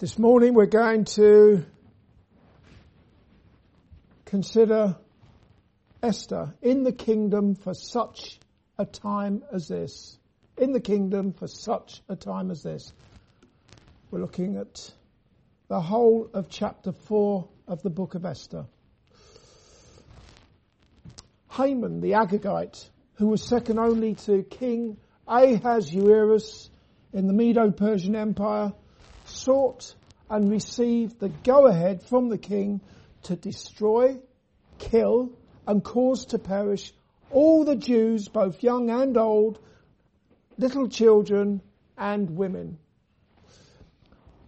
This morning we're going to consider Esther in the kingdom for such a time as this. In the kingdom for such a time as this. We're looking at the whole of chapter 4 of the book of Esther. Haman the Agagite, who was second only to King Ahasuerus in the Medo-Persian Empire, sought and received the go-ahead from the king to destroy, kill, and cause to perish all the Jews, both young and old, little children and women.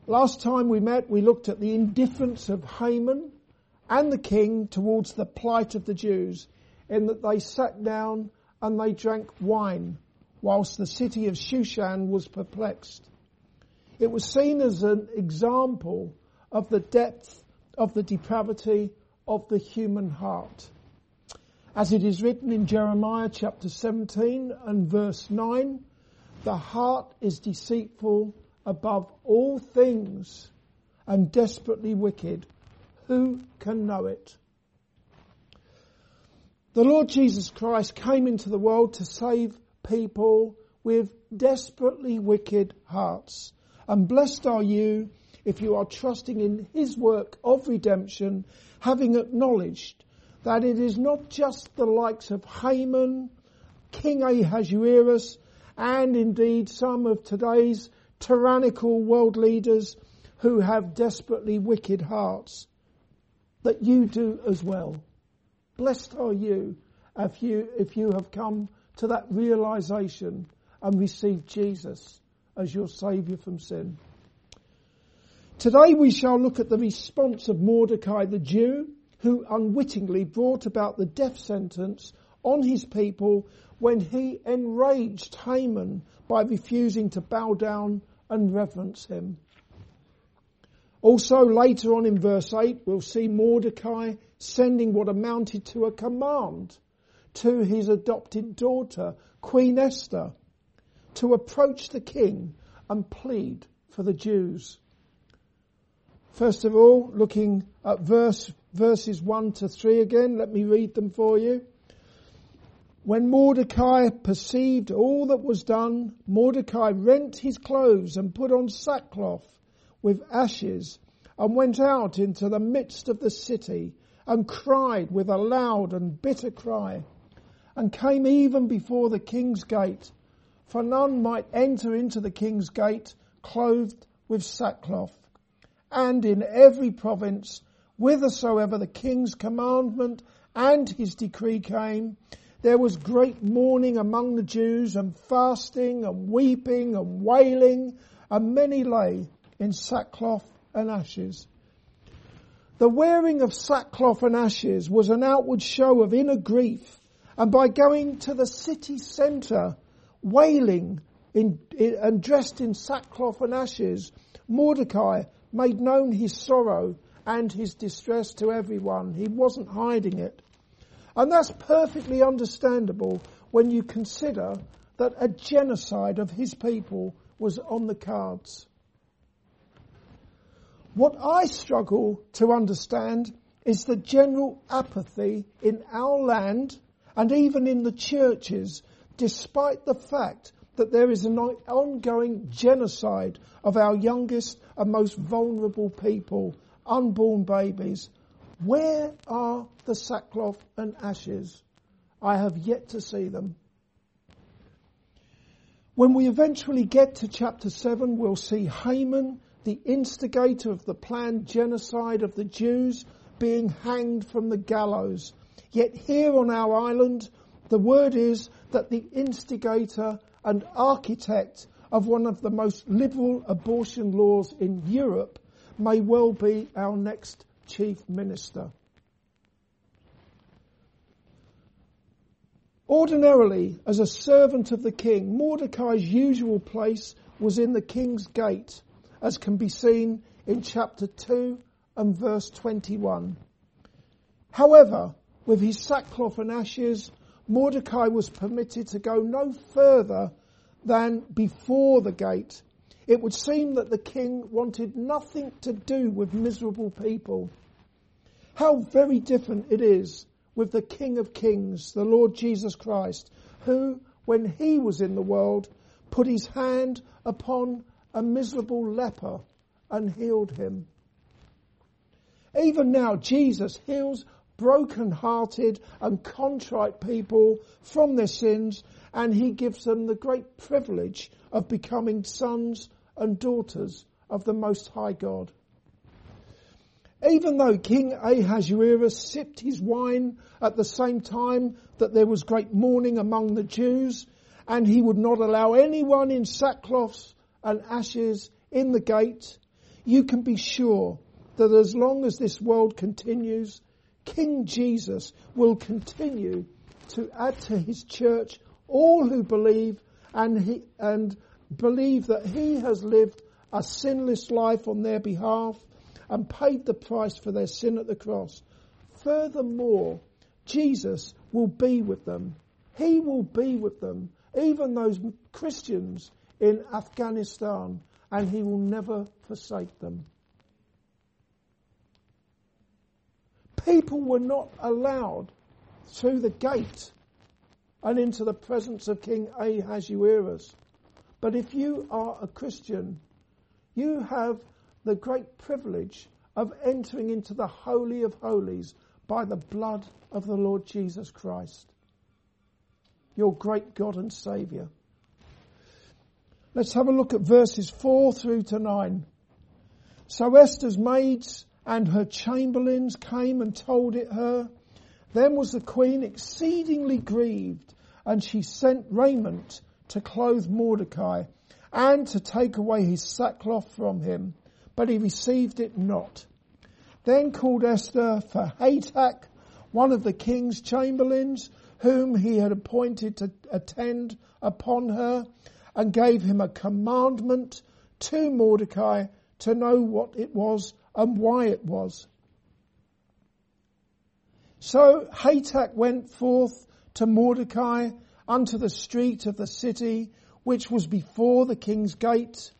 Last time we met, we looked at the indifference of Haman and the king towards the plight of the Jews in that they sat down and they drank wine whilst the city of Shushan was perplexed. It was seen as an example of the depth of the depravity of the human heart. As it is written in Jeremiah chapter 17 and verse 9, the heart is deceitful above all things and desperately wicked. Who can know it? The Lord Jesus Christ came into the world to save people with desperately wicked hearts. And blessed are you if you are trusting in His work of redemption, having acknowledged that it is not just the likes of Haman, King Ahasuerus, and indeed some of today's tyrannical world leaders who have desperately wicked hearts, that you do as well. Blessed are you if you, if you have come to that realization and received Jesus as your Saviour from sin. Today we shall look at the response of Mordecai the Jew, who unwittingly brought about the death sentence on his people when he enraged Haman by refusing to bow down and reverence him. Also later on in verse 8 we'll see Mordecai sending what amounted to a command to his adopted daughter, Queen Esther, to approach the king and plead for the Jews. First of all, looking at verse, verses 1 to 3 again, let me read them for you. When Mordecai perceived all that was done, Mordecai rent his clothes and put on sackcloth with ashes and went out into the midst of the city and cried with a loud and bitter cry and came even before the king's gate for none might enter into the king's gate clothed with sackcloth. And in every province, whithersoever the king's commandment and his decree came, there was great mourning among the Jews and fasting and weeping and wailing, and many lay in sackcloth and ashes. The wearing of sackcloth and ashes was an outward show of inner grief, and by going to the city centre wailing in, in, and dressed in sackcloth and ashes, Mordecai made known his sorrow and his distress to everyone. He wasn't hiding it. And that's perfectly understandable when you consider that a genocide of his people was on the cards. What I struggle to understand is the general apathy in our land and even in the churches despite the fact that there is an ongoing genocide of our youngest and most vulnerable people, unborn babies. Where are the sackcloth and ashes? I have yet to see them. When we eventually get to chapter 7, we'll see Haman, the instigator of the planned genocide of the Jews, being hanged from the gallows. Yet here on our island, the word is that the instigator and architect of one of the most liberal abortion laws in Europe may well be our next chief minister. Ordinarily, as a servant of the king, Mordecai's usual place was in the king's gate, as can be seen in chapter 2 and verse 21. However, with his sackcloth and ashes, Mordecai was permitted to go no further than before the gate. it would seem that the king wanted nothing to do with miserable people. How very different it is with the King of Kings, the Lord Jesus Christ, who, when he was in the world, put his hand upon a miserable leper and healed him. Even now, Jesus heals broken-hearted and contrite people from their sins and he gives them the great privilege of becoming sons and daughters of the Most High God. Even though King Ahasuerus sipped his wine at the same time that there was great mourning among the Jews, and he would not allow anyone in sackcloths and ashes in the gate, you can be sure that as long as this world continues, King Jesus will continue to add to his church all who believe and he, and believe that he has lived a sinless life on their behalf and paid the price for their sin at the cross. Furthermore, Jesus will be with them. He will be with them, even those Christians in Afghanistan, and he will never forsake them. People were not allowed through the gate and into the presence of King Ahasuerus. But if you are a Christian, you have the great privilege of entering into the Holy of Holies by the blood of the Lord Jesus Christ, your great God and Saviour. Let's have a look at verses 4 through to 9. So Esther's maids and her chamberlains came and told it her. Then was the queen exceedingly grieved, and she sent raiment to clothe Mordecai, and to take away his sackcloth from him, but he received it not. Then called Esther for Hatach, one of the king's chamberlains, whom he had appointed to attend upon her, and gave him a commandment to Mordecai to know what it was and why it was. So Hatach went forth to Mordecai unto the street of the city, which was before the king's gate.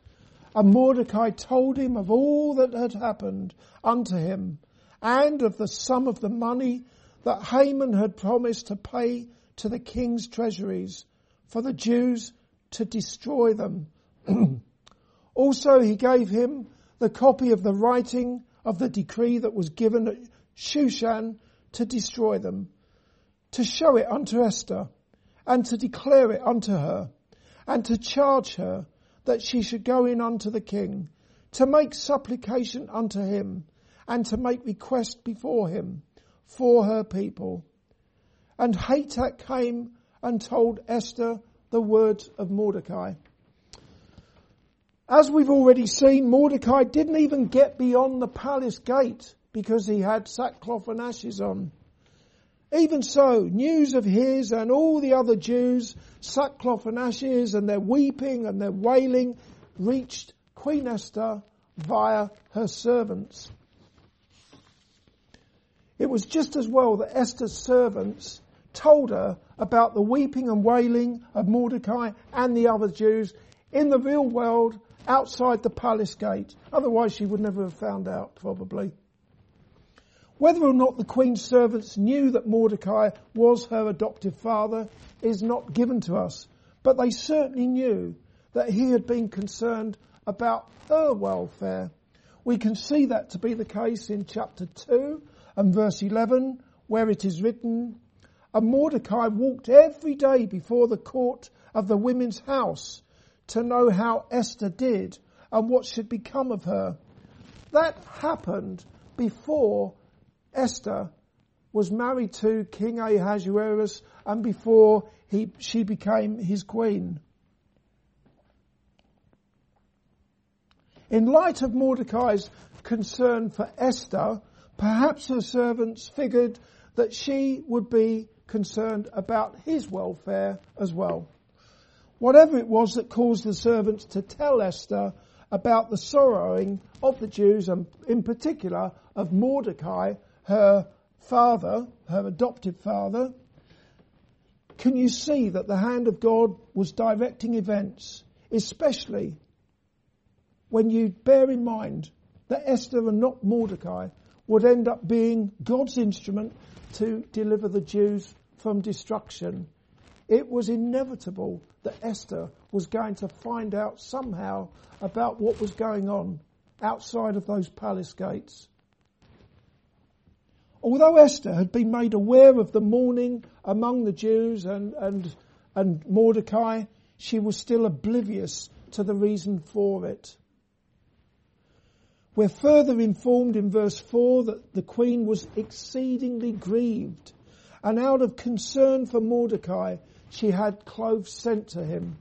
And Mordecai told him of all that had happened unto him, and of the sum of the money that Haman had promised to pay to the king's treasuries for the Jews to destroy them. also he gave him the copy of the writing of the decree that was given at Shushan to destroy them, to show it unto Esther, and to declare it unto her, and to charge her that she should go in unto the king, to make supplication unto him, and to make request before him for her people. And Hatach came and told Esther the words of Mordecai. As we've already seen, Mordecai didn't even get beyond the palace gate because he had sackcloth and ashes on. Even so, news of his and all the other Jews, sackcloth and ashes and their weeping and their wailing reached Queen Esther via her servants. It was just as well that Esther's servants told her about the weeping and wailing of Mordecai and the other Jews in the real world outside the palace gate. Otherwise she would never have found out, probably. Whether or not the queen's servants knew that Mordecai was her adoptive father is not given to us, but they certainly knew that he had been concerned about her welfare. We can see that to be the case in chapter 2 and verse 11, where it is written, And Mordecai walked every day before the court of the women's house to know how Esther did and what should become of her. That happened before Esther was married to King Ahasuerus and before he, she became his queen. In light of Mordecai's concern for Esther, perhaps her servants figured that she would be concerned about his welfare as well. Whatever it was that caused the servants to tell Esther about the sorrowing of the Jews and in particular of Mordecai, her father, her adopted father, can you see that the hand of God was directing events, especially when you bear in mind that Esther and not Mordecai would end up being God's instrument to deliver the Jews from destruction. It was inevitable that Esther was going to find out somehow about what was going on outside of those palace gates. Although Esther had been made aware of the mourning among the Jews and, and, and Mordecai, she was still oblivious to the reason for it. We're further informed in verse 4 that the queen was exceedingly grieved and out of concern for Mordecai, she had clothes sent to him.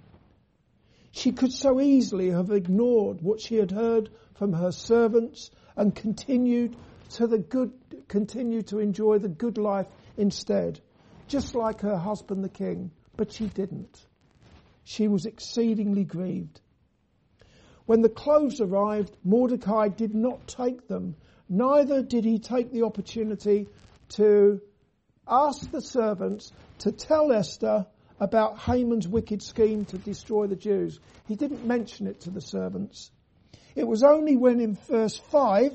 She could so easily have ignored what she had heard from her servants and continued to the good, continue to enjoy the good life instead, just like her husband the king, but she didn't. She was exceedingly grieved. When the clothes arrived, Mordecai did not take them, neither did he take the opportunity to ask the servants to tell Esther about Haman's wicked scheme to destroy the Jews. He didn't mention it to the servants. It was only when in verse 5,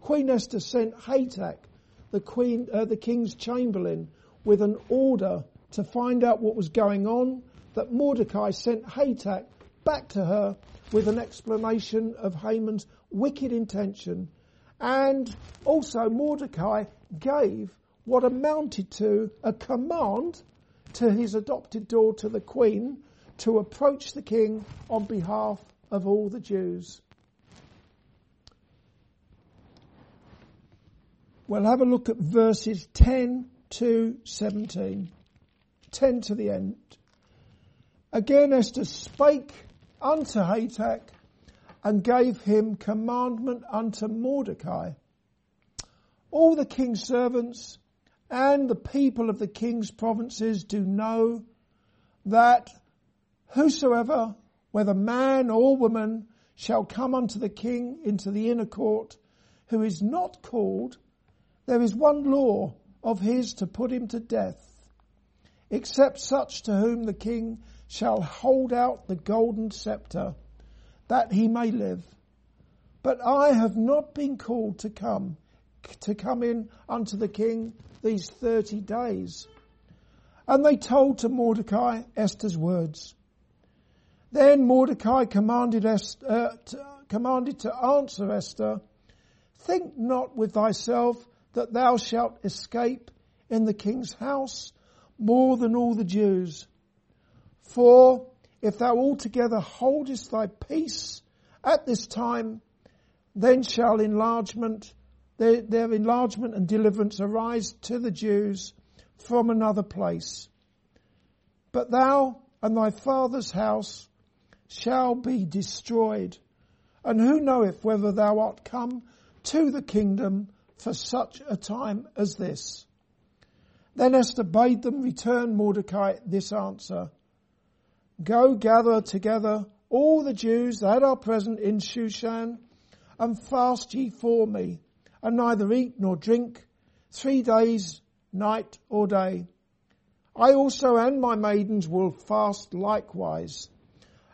Queen Esther sent Hatach, the queen, uh, the king's chamberlain, with an order to find out what was going on, that Mordecai sent Hatach back to her with an explanation of Haman's wicked intention. And also Mordecai gave what amounted to a command to his adopted daughter, the Queen, to approach the King on behalf of all the Jews. We'll have a look at verses 10 to 17. 10 to the end. Again Esther spake unto Hatach and gave him commandment unto Mordecai. All the king's servants and the people of the king's provinces do know that whosoever, whether man or woman, shall come unto the king into the inner court, who is not called, there is one law of his to put him to death, except such to whom the king shall hold out the golden scepter, that he may live. But I have not been called to come, to come in unto the king these 30 days. And they told to Mordecai Esther's words. Then Mordecai commanded, Esther, uh, to, commanded to answer Esther, Think not with thyself that thou shalt escape in the king's house more than all the Jews. For if thou altogether holdest thy peace at this time, then shall enlargement their, their enlargement and deliverance arise to the Jews from another place. But thou and thy father's house shall be destroyed. And who knoweth whether thou art come to the kingdom for such a time as this? Then Esther bade them return Mordecai this answer. Go gather together all the Jews that are present in Shushan and fast ye for me and neither eat nor drink three days, night or day. I also and my maidens will fast likewise.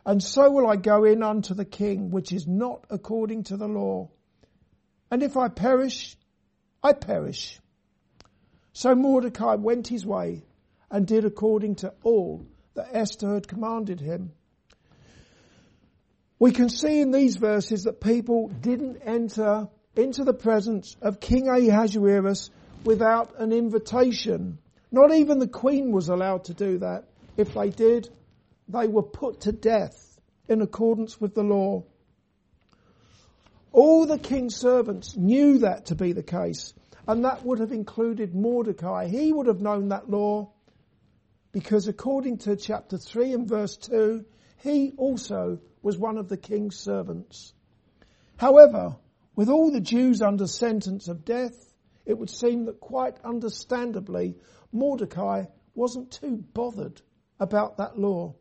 And so will I go in unto the king, which is not according to the law. And if I perish, I perish. So Mordecai went his way and did according to all that Esther had commanded him. We can see in these verses that people didn't enter into the presence of King Ahasuerus without an invitation. Not even the queen was allowed to do that. If they did, they were put to death in accordance with the law. All the king's servants knew that to be the case, and that would have included Mordecai. He would have known that law because according to chapter 3 and verse 2, he also was one of the king's servants. However, with all the Jews under sentence of death, it would seem that quite understandably, Mordecai wasn't too bothered about that law.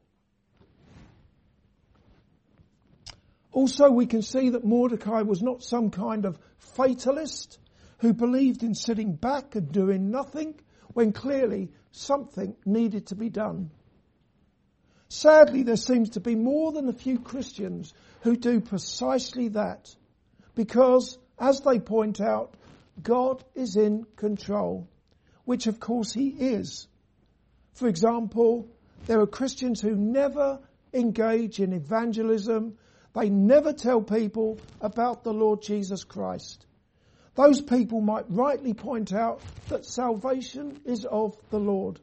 Also, we can see that Mordecai was not some kind of fatalist who believed in sitting back and doing nothing when clearly something needed to be done. Sadly, there seems to be more than a few Christians who do precisely that because, as they point out, God is in control, which of course He is. For example, there are Christians who never engage in evangelism. They never tell people about the Lord Jesus Christ. Those people might rightly point out that salvation is of the Lord.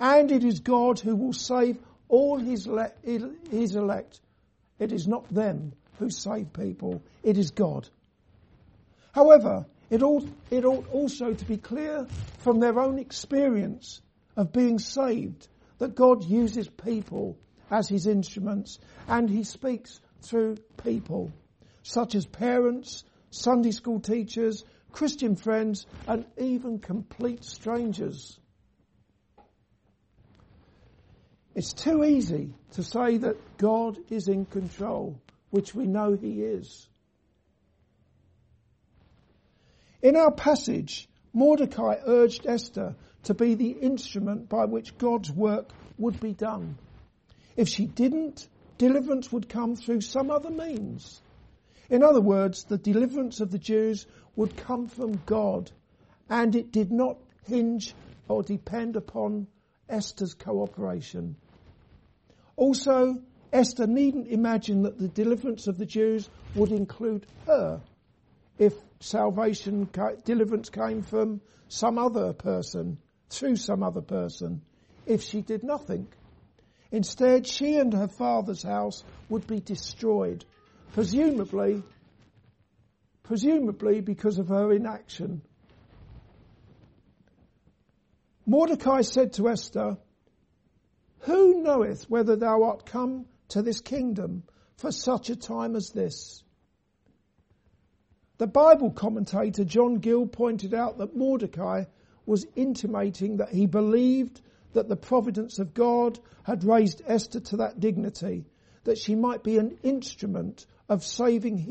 And it is God who will save all his, le- his elect. It is not them who save people. It is God. However, it ought, it ought also to be clear from their own experience of being saved that God uses people as his instruments and he speaks through people such as parents, Sunday school teachers, Christian friends and even complete strangers. It's too easy to say that God is in control, which we know he is. In our passage, Mordecai urged Esther to be the instrument by which God's work would be done. If she didn't, deliverance would come through some other means. In other words, the deliverance of the Jews would come from God and it did not hinge or depend upon Esther's cooperation. Also, Esther needn't imagine that the deliverance of the Jews would include her if salvation, deliverance came from some other person, through some other person, if she did nothing. Instead, she and her father's house would be destroyed, presumably, presumably because of her inaction. Mordecai said to Esther, Who knoweth whether thou art come to this kingdom for such a time as this? The Bible commentator John Gill pointed out that Mordecai was intimating that he believed that the providence of God had raised Esther to that dignity, that she might be an instrument of saving